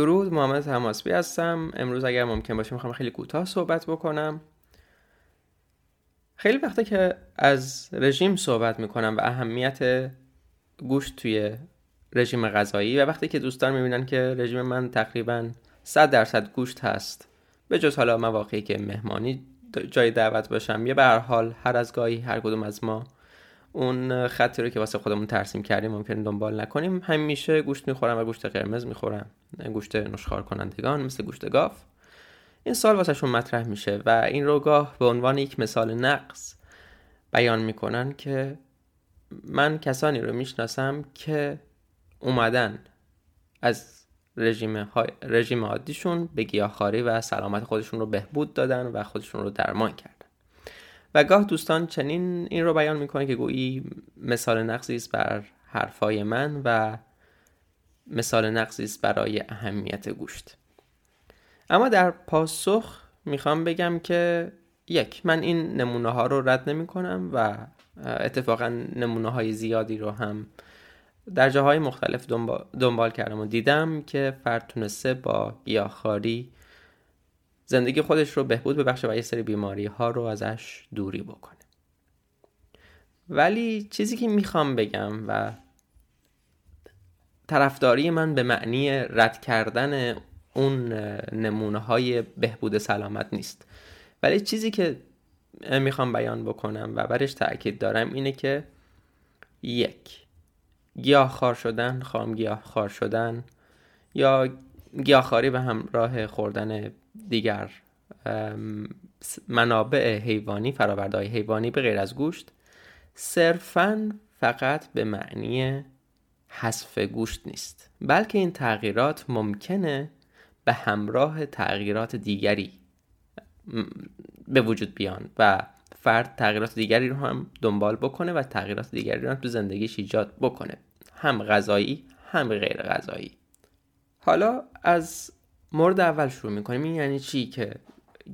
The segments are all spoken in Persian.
درود محمد تماسبی هستم. امروز اگر ممکن باشه می‌خوام خیلی کوتاه صحبت بکنم. خیلی وقته که از رژیم صحبت می‌کنم و اهمیت گوشت توی رژیم غذایی و وقتی که دوستان می‌بینن که رژیم من تقریبا 100 درصد گوشت هست به جز حالا مواقعی که مهمانی جای دعوت باشم یا به هر حال هر از گاهی هر کدوم از ما اون خطی رو که واسه خودمون ترسیم کردیم ممکن دنبال نکنیم. همیشه گوشت می‌خورم و گوشت قرمز می‌خورم گوشت نشخار کنندگان مثل گوشت گاف. این سال واسهشون مطرح میشه و این رو گاه به عنوان یک مثال نقص بیان می‌کنن که من کسانی رو می‌شناسم که اومدن از رژیم, های رژیم عادیشون به گیاهخواری و سلامت خودشون رو بهبود دادن و خودشون رو درمان کردن. و گاه دوستان چنین این رو بیان می‌کنه که گویی مثال نقصی است بر حرفای من و مثال نقصی است برای اهمیت گوشت. اما در پاسخ می‌خوام بگم که یک من این نمونه ها رو رد نمی کنم و اتفاقا نمونه های زیادی رو هم در جاهای مختلف دنبال, کردم و دیدم که فرد تونسته با گیاهخواری زندگی خودش رو بهبود ببخشه و یه سری بیماری ها رو ازش دوری بکنه. ولی چیزی که می‌خوام بگم و طرفداری من به معنی رد کردن اون نمونه های بهبود سلامت نیست. ولی چیزی که می‌خوام بیان بکنم و برش تاکید دارم اینه که یک گیاهخوار شدن خام گیاهخوار شدن یا گیاهخواری به همراه خوردن دیگر منابع حیوانی های حیوانی به غیر از گوشت صرفا فقط به معنی حذف گوشت نیست. بلکه این تغییرات ممکنه به همراه تغییرات دیگری به وجود بیان و فرد تغییرات دیگری رو هم دنبال بکنه و تغییرات دیگری رو هم تو زندگیش ایجاد بکنه. هم غذایی هم غیر غذایی. حالا از مورد اول شروع می‌کنیم این یعنی چی که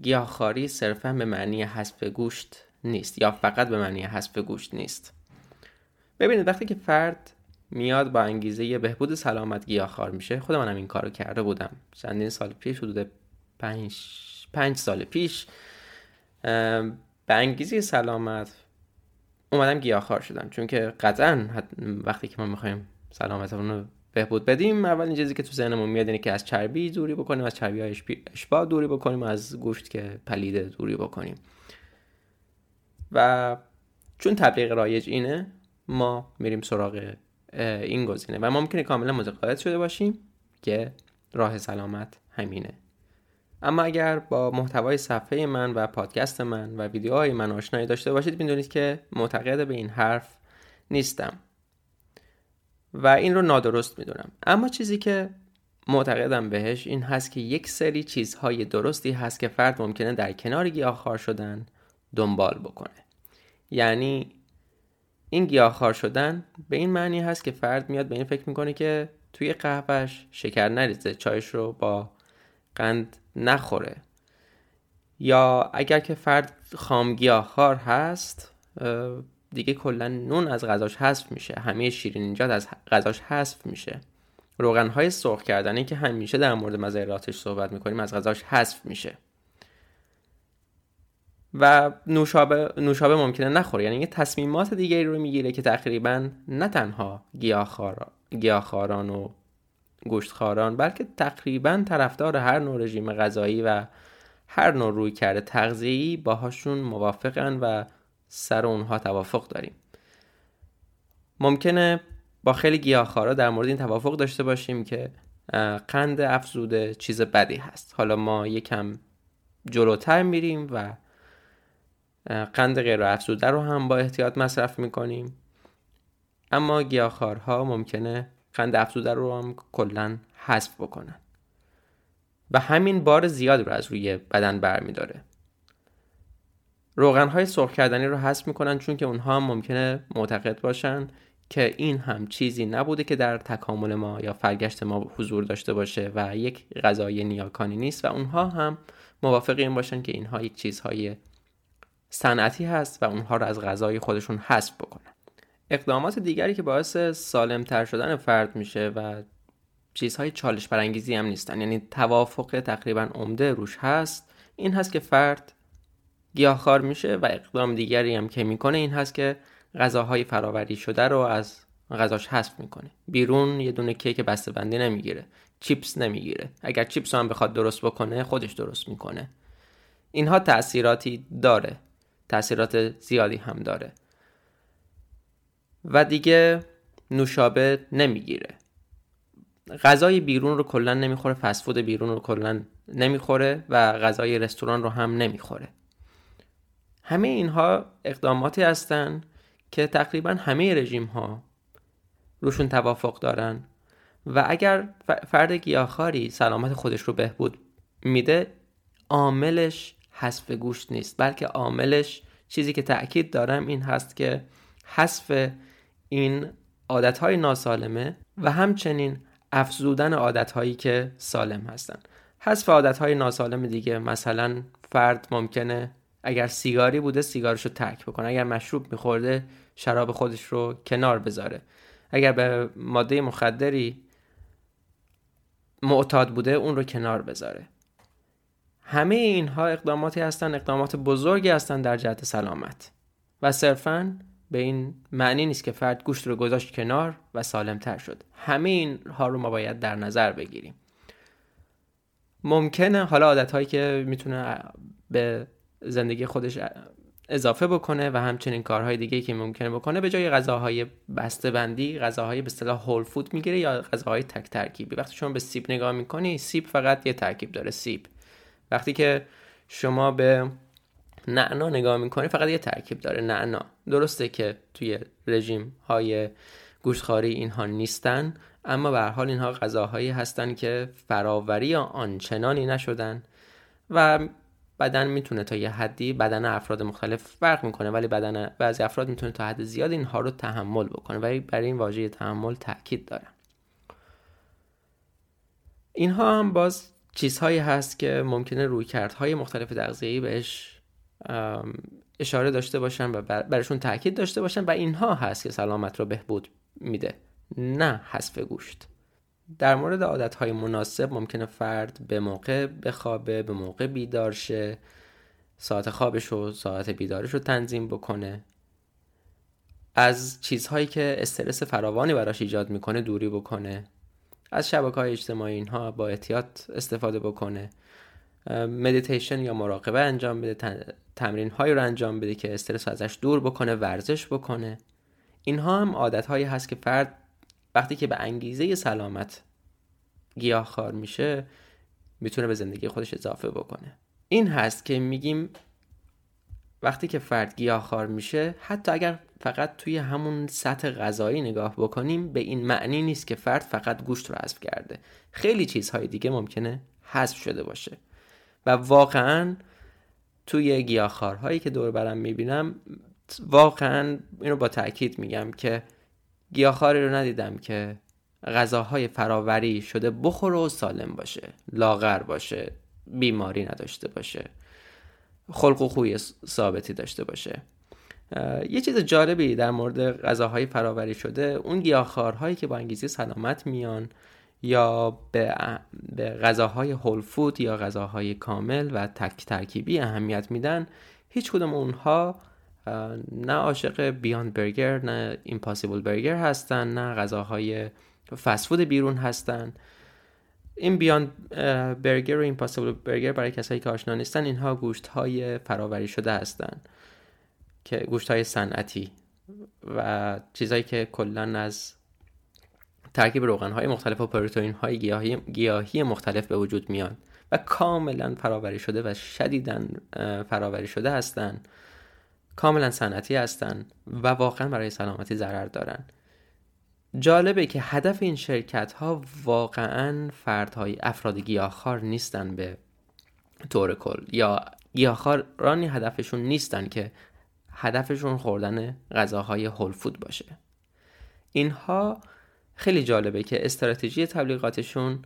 گیاهخواری صرفا به معنی حذف گوشت نیست یا فقط به معنی حذف گوشت نیست. ببینید وقتی که فرد میاد با انگیزه بهبود سلامت گیاهخوار میشه خود منم این کارو کرده بودم. چندین سال پیش حدود پنج, پنج سال پیش به انگیزه سلامت اومدم گیاهخوار شدم. چون که قطعا وقتی که ما می‌خوایم سلامتمون رو بهبود بدیم. اولین چیزی که تو ذهنمون میاد اینه که از چربی دوری بکنیم از چربی های اشباع دوری بکنیم از گوشت که پلیده دوری بکنیم. و چون تبلیغ رایج اینه ما میریم سراغ این گزینه. و ممکنه کاملا متقاعد شده باشیم که راه سلامت همینه. اما اگر با محتوای صفحه من و پادکست من و ویدیوهای من آشنایی داشته باشید می‌دونید که معتقد به این حرف نیستم. و این رو نادرست می‌دونم. اما چیزی که معتقدم بهش این هست که یک سری چیزهای درستی هست که فرد ممکنه در کنار گیاهخوار شدن دنبال بکنه. یعنی این گیاهخوار شدن به این معنی هست که فرد میاد به این فکر می‌کنه که توی قهوهش شکر نریزه چایش رو با قند نخوره. یا اگر که فرد خامگیاهخوار هست دیگه کلا نون از غذاش حذف میشه. همه شیرینیجات از غذاش حذف میشه. روغن های سرخ کردنی که همیشه در مورد مزراتش صحبت می‌کنیم از غذاش حذف میشه. و نوشابه, نوشابه ممکنه نخوره. یعنی یه تصمیمات دیگری رو می‌گیره که تقریبا نه تنها گیاهخواران و گوشتخواران بلکه تقریبا طرفدار هر نوع رژیم غذایی و هر نوع روی کرده تغذیه‌ای باهاشون موافقن و سر اونها توافق داریم. ممکنه با خیلی گیاهخوارا در مورد این توافق داشته باشیم که قند افزوده چیز بدی هست. حالا ما یکم جلوتر میریم و قند غیر افزوده رو هم با احتیاط مصرف می‌کنیم. اما گیاهخوارها ممکنه قند افزوده رو هم کلا حذف بکنن. و همین بار زیاد رو از روی بدن برمیداره. روغن های سرخ کردنی رو حذف می‌کنن چون که اونها هم ممکنه معتقد باشن که این هم چیزی نبوده که در تکامل ما یا فرگشت ما حضور داشته باشه و یک غذای نیاکانی نیست و اونها هم موافق این باشن که اینها یک چیزهای صنعتی هست و اونها رو از غذای خودشون حذف بکنن. اقدامات دیگری که باعث سالمتر شدن فرد میشه و چیزهای چالش برانگیزی هم نیستن. یعنی توافق تقریبا عمده روش هست. این هست که فرد گیاهخوار میشه و اقدام دیگری هم که می‌کنه این هست که غذاهای فراوری شده رو از غذاش حذف می‌کنه. بیرون یه دونه کیک بسته بندی نمی‌گیره. چیپس نمی‌گیره. اگر چیپس هم بخواد درست بکنه خودش درست می‌کنه. اینها تاثیراتی داره. تاثیرات زیادی هم داره. و دیگه نوشابه نمی‌گیره. غذای بیرون رو کلا نمی‌خوره فسفود بیرون رو کلا نمی‌خوره و غذای رستوران رو هم نمی‌خوره. همه اینها اقداماتی هستن که تقریبا همه رژیم ها روشون توافق دارن و اگر فرد گیاهخواری سلامت خودش رو بهبود میده عاملش حذف گوشت نیست بلکه عاملش چیزی که تاکید دارم این هست که حذف این عادتهای ناسالمه و همچنین افزودن عادتهایی که سالم هستن. حذف عادتهای ناسالم دیگه مثلا فرد ممکنه اگر سیگاری بوده سیگارش رو ترک بکنه. اگر مشروب میخورده شراب خودش رو کنار بذاره. اگر به ماده مخدری معتاد بوده اون رو کنار بذاره. همه اینها اقداماتی هستند اقدامات بزرگی هستند در جهت سلامت. و صرفا به این معنی نیست که فرد گوشت رو گذاشت کنار و سالم تر شد. همه اینها رو ما باید در نظر بگیریم. ممکنه حالا عادت هایی که می‌تونه به زندگی خودش اضافه بکنه و همچنین کارهای دیگه که ممکنه بکنه به جای غذاهای بسته بندی غذاهای به اصطلاح هول فود می‌گیره یا غذاهای تک ترکیبی. وقتی شما به سیب نگاه می‌کنی سیب فقط یه ترکیب داره سیب. وقتی که شما به نعنا نگاه می‌کنی فقط یه ترکیب داره نعنا. درسته که توی رژیم های گوشتخواری اینها نیستن اما به حال اینها غذاهایی هستن که فراوری آنچنانی نشدن. و بدن می‌تونه تا یه حدی بدن افراد مختلف فرق می‌کنه ولی بدن بعضی افراد می‌تونه تا حد زیاد اینها رو تحمل بکنه ولی برای این واژه تحمل تاکید دارم اینها هم باز چیزهایی هست که ممکنه روی کردهای مختلف تغذیه‌ای بهش اشاره داشته باشن و برشون تاکید داشته باشن و اینها هست که سلامت رو بهبود میده نه حذف گوشت. در مورد عادتهای مناسب ممکنه فرد به موقع بخوابه به موقع بیدار شه ساعت خوابش و ساعت بیدارش رو تنظیم بکنه. از چیزهایی که استرس فراوانی براش ایجاد می‌کنه دوری بکنه. از شبکه های اجتماعی اینها با احتیاط استفاده بکنه. مدیتیشن یا مراقبه انجام بده تمرین هایی رو انجام بده که استرس ازش دور بکنه ورزش بکنه. اینها هم عادت هایی هست که فرد وقتی که به انگیزه سلامت گیاهخوار میشه می‌تونه به زندگی خودش اضافه بکنه. این هست که میگیم وقتی که فرد گیاهخوار میشه حتی اگر فقط توی همون سطح غذایی نگاه بکنیم به این معنی نیست که فرد فقط گوشت رو حذف کرده. خیلی چیزهای دیگه ممکنه حذف شده باشه. و واقعا توی گیاهخوارهایی که دور برم می‌بینم واقعا اینو با تاکید میگم که گیاهخواری رو ندیدم که غذاهای فراوری شده بخوره و سالم باشه لاغر باشه بیماری نداشته باشه خلق و خوی ثابتی داشته باشه. یه چیز جالبی در مورد غذاهای فراوری شده اون گیاهخوارهایی که با انگیزه سلامت میان یا به, به غذاهای هول فود یا غذاهای کامل و تک ترکیبی اهمیت میدن هیچ کدوم اونها نه عاشق بیاند برگر نه ایمپاسیبل برگر هستن نه غذاهای فسفود بیرون هستن. این بیاند برگر و ایمپاسیبل برگر برای کسایی که آشنا نیستن اینها گوشت های فراوری شده هستن که گوشت های صنعتی و چیزهایی که کلا از ترکیب روغن های مختلف و پروتئین های گیاهی, گیاهی مختلف به وجود میان و کاملا فراوری شده و شدیدن فراوری شده هستند کاملا صنعتی هستند و واقعا برای سلامتی ضرر دارن. جالبه که هدف این شرکت ها واقعا فردهای افراد گیاهخوار نیستن به طور کل. یا گیاهخوارانی هدفشون نیستن که هدفشون خوردن غذاهای هول فود باشه. اینها خیلی جالبه که استراتژی تبلیغاتشون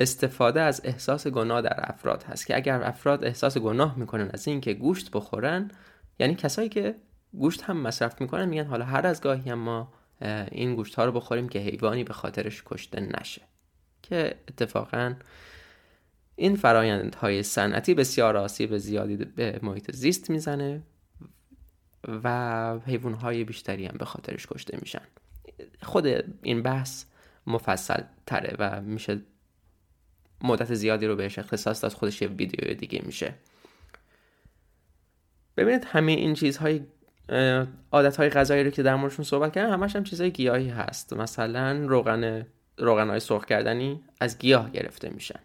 استفاده از احساس گناه در افراد هست که اگر افراد احساس گناه می‌کنن از اینکه گوشت بخورن یعنی کسایی که گوشت هم مصرف می‌کنن میگن حالا هر از گاهی هم ما این گوشت ها رو بخوریم که حیوانی به خاطرش کشته نشه. که اتفاقا این فرایندهای صنعتی بسیار آسیب زیادی به محیط زیست می‌زنه و حیوانهای بیشتری هم به خاطرش کشته میشن. خود این بحث مفصل تره و میشه مدت زیادی رو بهش اختصاص داد خودش یه ویدیو دیگه میشه. ببینید همه این چیزهای عادت های غذایی رو که در موردشون صحبت کردن همش هم چیزهای گیاهی هست. مثلا روغن روغن های سرخ کردنی از گیاه گرفته میشن.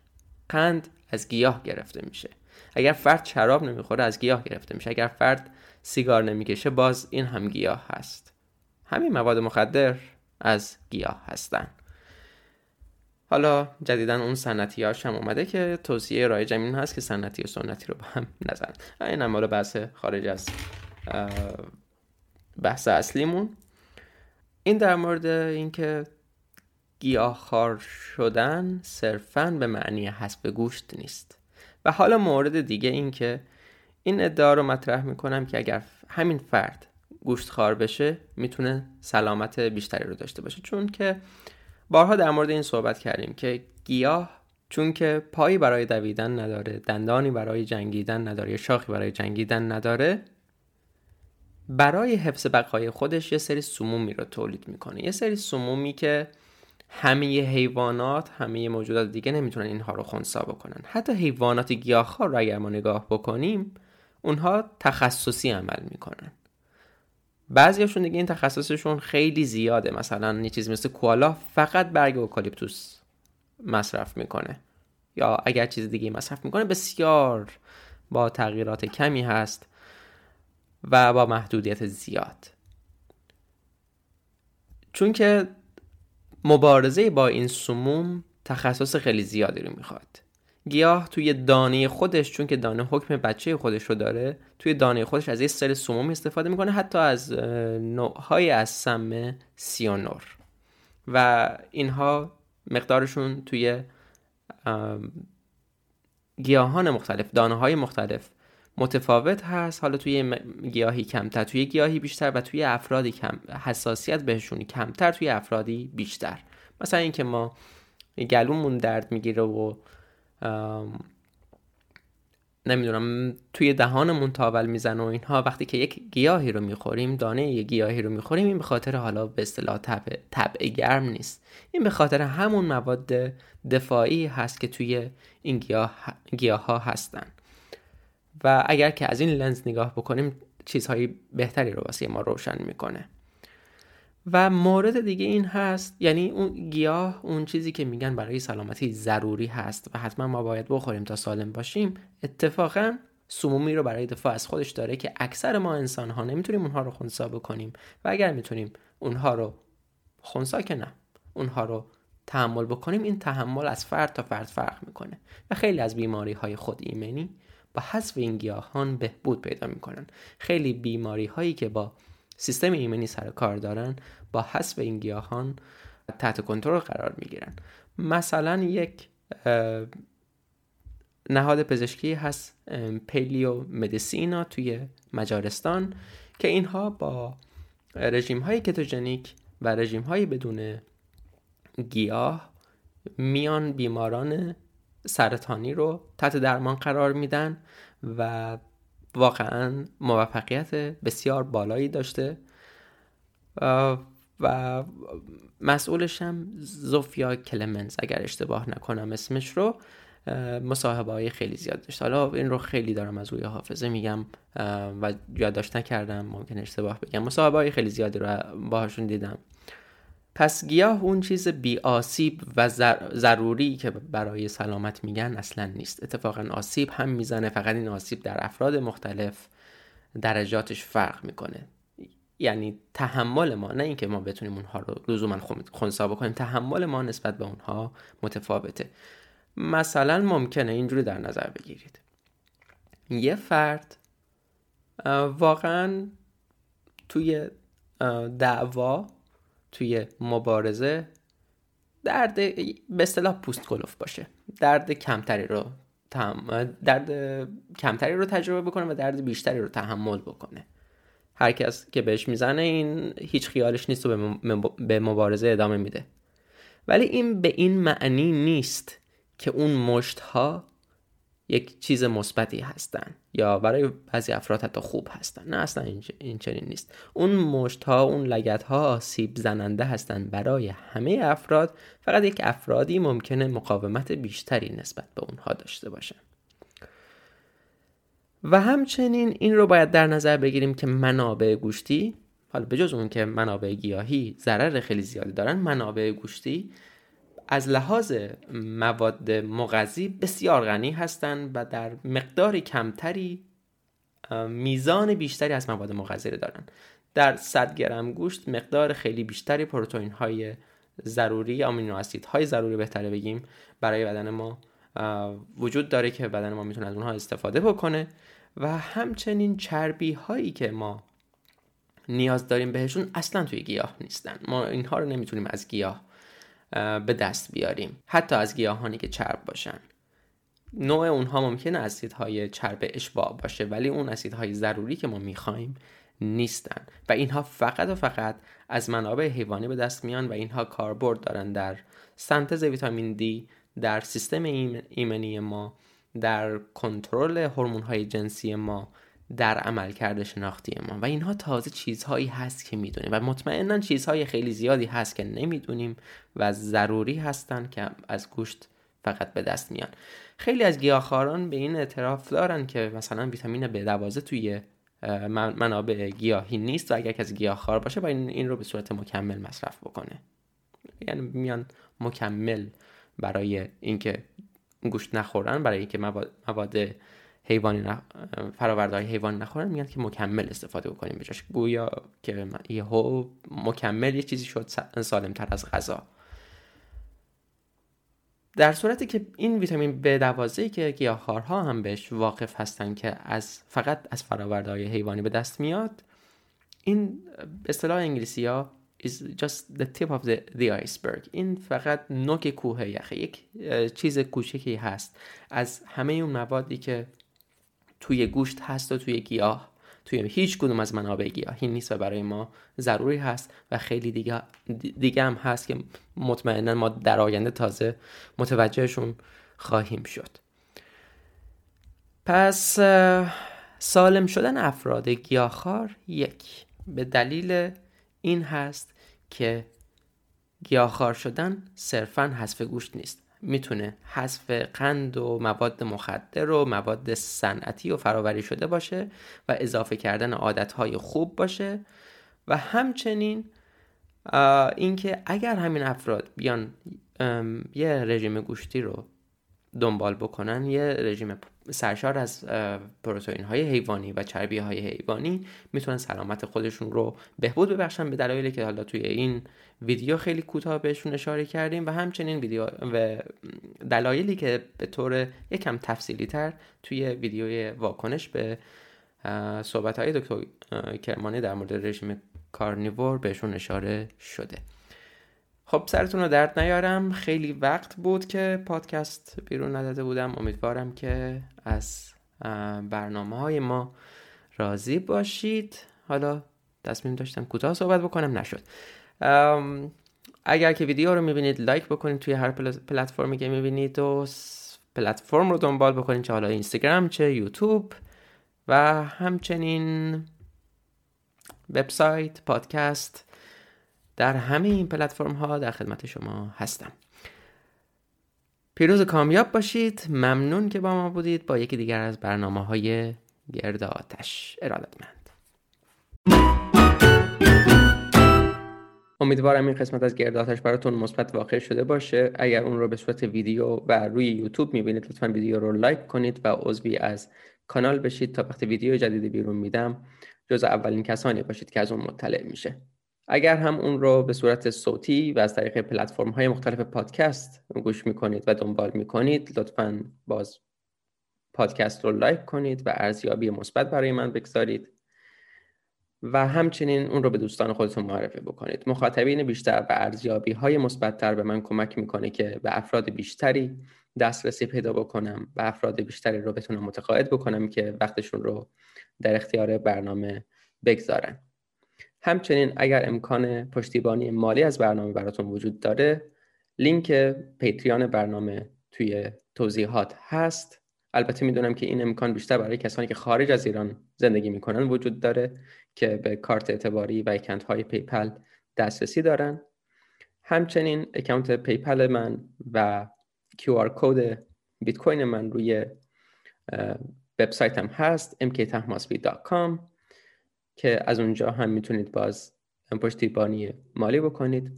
قند از گیاه گرفته میشه. اگر فرد شراب نمی‌خوره از گیاه گرفته میشه. اگر فرد سیگار نمی‌کشه باز این هم گیاه هست. همین مواد مخدر از گیاه هستن. حالا جدیدا اون سنتی هاش هم اومده که توصیه رای جمین هست که سنتی و سنتی رو با هم نزن. این هم بحث خارج از بحث اصلیمون. این در مورد اینکه گیاهخوار شدن صرفا به معنی حسب گوشت نیست. و حالا مورد دیگه این که این ادعا رو مطرح می‌کنم که اگر همین فرد گوشت خار بشه می‌تونه سلامت بیشتری رو داشته باشه. چون که بارها در مورد این صحبت کردیم که گیاه چون که پایی برای دویدن نداره دندانی برای جنگیدن نداره شاخی برای جنگیدن نداره برای حفظ بقای خودش یه سری سمومی رو تولید می‌کنه. یه سری سمومی که همه حیوانات همه موجودات دیگه نمی‌تونن اینها رو خونسا بکنن. حتی حیوانات گیاهخوار رو اگر ما نگاه بکنیم اونها تخصصی عمل می‌کنن. بعضیشون دیگه این تخصصشون خیلی زیاده. مثلا یه چیزی مثل کوالا فقط برگ اوکالیپتوس مصرف می‌کنه. یا اگر چیز دیگه مصرف می‌کنه بسیار با تغییرات کمی هست و با محدودیت زیاد. چون که مبارزه با این سموم تخصص خیلی زیادی رو می‌خواد. گیاه توی دانه خودش چون که دانه حکم بچه خودش رو داره توی دانه خودش از یه سر سموم استفاده می‌کنه حتی از نوعهای از سم سیانور. و اینها مقدارشون توی گیاهان مختلف دانه های مختلف متفاوت هست. حالا توی گیاهی کمتر توی گیاهی بیشتر و توی افرادی کم حساسیت بهشون کمتر توی افرادی بیشتر. مثلا اینکه ما گلومون درد می‌گیره و نمی‌دونم توی دهانمون تاول می‌زنه و اینها وقتی که یک گیاهی رو می‌خوریم دانه یک گیاهی رو می‌خوریم این به خاطر حالا به اصطلاح طبع گرم نیست. این به خاطر همون مواد دفاعی هست که توی این گیاه, گیاه ها هستن. و اگر که از این لنز نگاه بکنیم چیزهای بهتری رو واسه ما روشن می‌کنه. و مورد دیگه این هست یعنی اون گیاه اون چیزی که میگن برای سلامتی ضروری هست و حتما ما باید بخوریم تا سالم باشیم اتفاقا سمومی رو برای دفاع از خودش داره که اکثر ما انسان ها نمی‌تونیم اونها رو خونسا بکنیم و اگر می‌تونیم اونها رو خونسا که نه اونها رو تحمل بکنیم این تحمل از فرد تا فرد فرق می‌کنه و خیلی از بیماری های خود ایمنی با حذف این گیاهان بهبود پیدا می‌کنن. خیلی بیماری هایی که با سیستم ایمنی سر کار دارن با حذف این گیاهان تحت کنترل قرار می‌گیرن. مثلا یک نهاد پزشکی هست پلیو مدیسینا توی مجارستان که اینها با رژیم های کتوژنیک و رژیم های بدون گیاه میان بیماران سرطانی رو تحت درمان قرار میدن و واقعا موفقیت بسیار بالایی داشته. و مسئولش هم زوفیا کلمنز اگر اشتباه نکنم اسمش رو مصاحبه های خیلی زیاد داشت. حالا این رو خیلی دارم از روی حافظه میگم و یادداشت نکردم ممکن اشتباه بگم. مصاحبه های خیلی زیادی رو باهاشون دیدم. پس گیاه اون چیز بی آسیب و ضروری که برای سلامت میگن اصلا نیست. اتفاقا آسیب هم می‌زنه فقط این آسیب در افراد مختلف درجاتش فرق می‌کنه. یعنی تحمل ما نه اینکه ما بتونیم اونها رو لزوما خونسا بکنیم تحمل ما نسبت به اونها متفاوته. مثلا ممکنه اینجوری در نظر بگیرید. یه فرد واقعا توی دعوا توی مبارزه درد به اصطلاح پوست کلوف باشه. درد کمتری رو درد کمتری رو تجربه بکنه و درد بیشتری رو تحمل بکنه. هر کس که بهش می‌زنه این هیچ خیالش نیست و به مبارزه ادامه میده. ولی این به این معنی نیست که اون مشت ها یک چیز مثبتی هستن یا برای بعضی افراد حتی خوب هستن. نه اصلا این چنین نیست. اون مشت ها اون لگت ها سیب زننده هستن برای همه افراد. فقط یک افرادی ممکنه مقاومت بیشتری نسبت به اونها داشته باشن. و همچنین این رو باید در نظر بگیریم که منابع گوشتی حالا بجز اون که منابع گیاهی ضرر خیلی زیادی دارن منابع گوشتی از لحاظ مواد مغذی بسیار غنی هستند و در مقدار کمتری میزان بیشتری از مواد مغذی رو دارن در 100 گرم گوشت مقدار خیلی بیشتری پروتئین های ضروری آمینو اسید های ضروری بهتره بگیم برای بدن ما وجود داره که بدن ما می‌تونه از اونها استفاده بکنه. و همچنین چربی هایی که ما نیاز داریم بهشون اصلا توی گیاه نیستن. ما اینها رو نمی‌تونیم از گیاه به دست بیاریم. حتی از گیاهانی که چرب باشن. نوع اونها ممکنه اسیدهای چرب اشباع باشه ولی اون اسیدهای ضروری که ما می‌خوایم نیستن. و اینها فقط و فقط از منابع حیوانی به دست میان و اینها کاربرد دارن در سنتز ویتامین دی در سیستم ایمنی ما در کنترل هورمون های جنسی ما در عملکرد شناختی ما و اینها تازه چیزهایی هست که می‌دونیم. و مطمئنا چیزهای خیلی زیادی هست که نمی‌دونیم و ضروری هستن که از گوشت فقط به دست میان. خیلی از گیاهخواران به این اعتراف دارن که مثلا ویتامین B12 توی منابع گیاهی نیست و اگر کسی گیاهخوار باشه باید این رو به صورت مکمل مصرف بکنه. یعنی میان مکمل برای اینکه گوشت نخورن برای اینکه مواد حیوانی نخ... فراوردهای حیوانی نخورن میگن که مکمل استفاده بکنیم بجاش. گویا که یهو مکمل یه چیزی شد سالم تر از غذا. در صورتی که این ویتامین B12 که گیاهخوارها هم بهش واقف هستن که از فقط از فراوردهای حیوانی به دست میاد این اصطلاح انگلیسی ها is just the tip of the, the iceberg. این فقط نوک کوه یخه یک چیز کوچکی هست. از همه اون موادی که توی گوشت هست و توی گیاه. توی هیچ کدوم از منابع گیاهی نیست و برای ما ضروری هست و خیلی دیگه, دیگه هم هست که مطمئنا ما در آینده تازه متوجهشون خواهیم شد. پس سالم شدن افراد گیاهخوار یک. به دلیل این هست که گیاهخوار شدن صرفا حذف گوشت نیست. می‌تونه حذف قند و مواد مخدر و مواد صنعتی و فراوری شده باشه و اضافه کردن عادتهای خوب باشه. و همچنین اینکه اگر همین افراد بیان یه رژیم گوشتی رو دنبال بکنن یه رژیم سرشار از پروتئین های حیوانی و چربی های حیوانی می‌تونن سلامت خودشون رو بهبود ببخشن به دلایلی که حالا توی این ویدیو خیلی کوتاه بهشون اشاره کردیم و همچنین ویدیو و دلایلی که به طور یکم تفصیلی تر توی ویدیوی واکنش به صحبت های دکتر کرمانی در مورد رژیم کارنیور بهشون اشاره شده. خب سرتون رو درد نیارم. خیلی وقت بود که پادکست بیرون نداده بودم. امیدوارم که از برنامه های ما راضی باشید. حالا تصمیم داشتم کوتاه صحبت بکنم. نشد. اگر که ویدیو رو می‌بینید لایک بکنید توی هر پلتفرمی که می‌بینید و پلتفرم رو دنبال بکنید چه حالا اینستاگرام چه یوتیوب و همچنین وبسایت پادکست. در همه این پلتفرم ها در خدمت شما هستم. پیروز کامیاب باشید. ممنون که با ما بودید. با یکی دیگر از برنامه های گرد آتش. ارادتمند. امیدوارم این قسمت از گرد آتش براتون مثبت واقع شده باشه. اگر اون رو به صورت ویدیو و روی یوتیوب می‌بینید لطفا ویدیو رو لایک کنید و عضوی از کانال بشید. تا وقتی ویدیو جدیدی بیرون میدم جز اولین کسانی باشید که از اون مطلع میشه. اگر هم اون رو به صورت صوتی و از طریق پلتفرم های مختلف پادکست گوش می‌کنید و دنبال می‌کنید لطفا باز پادکست رو لایک کنید و ارزیابی مثبت برای من بگذارید و همچنین اون رو به دوستان خودتون معرفی بکنید. مخاطبین بیشتر و ارزیابی های مثبتتر به من کمک می‌کنه که به افراد بیشتری دسترسی پیدا بکنم و افراد بیشتری رو بتونم متقاعد بکنم که وقتشون رو در اختیار برنامه بگذارن. همچنین اگر امکان پشتیبانی مالی از برنامه براتون وجود داره لینک پیتریان برنامه توی توضیحات هست. البته می‌دونم که این امکان بیشتر برای کسانی که خارج از ایران زندگی می‌کنن وجود داره که به کارت اعتباری و account های PayPal دسترسی دارن. همچنین account PayPal من و QR code بیت کوین من روی وبسایتم هست mktahmasbi.com که از اونجا هم می‌تونید باز پشتیبانی مالی بکنید.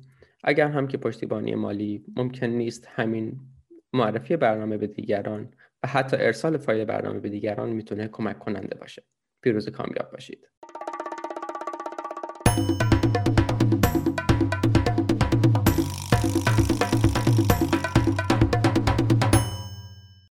اگر هم که پشتیبانی مالی ممکن نیست همین معرفی برنامه به دیگران و حتی ارسال فایل برنامه به دیگران می‌تونه کمک کننده باشه. پیروز کامیاب باشید.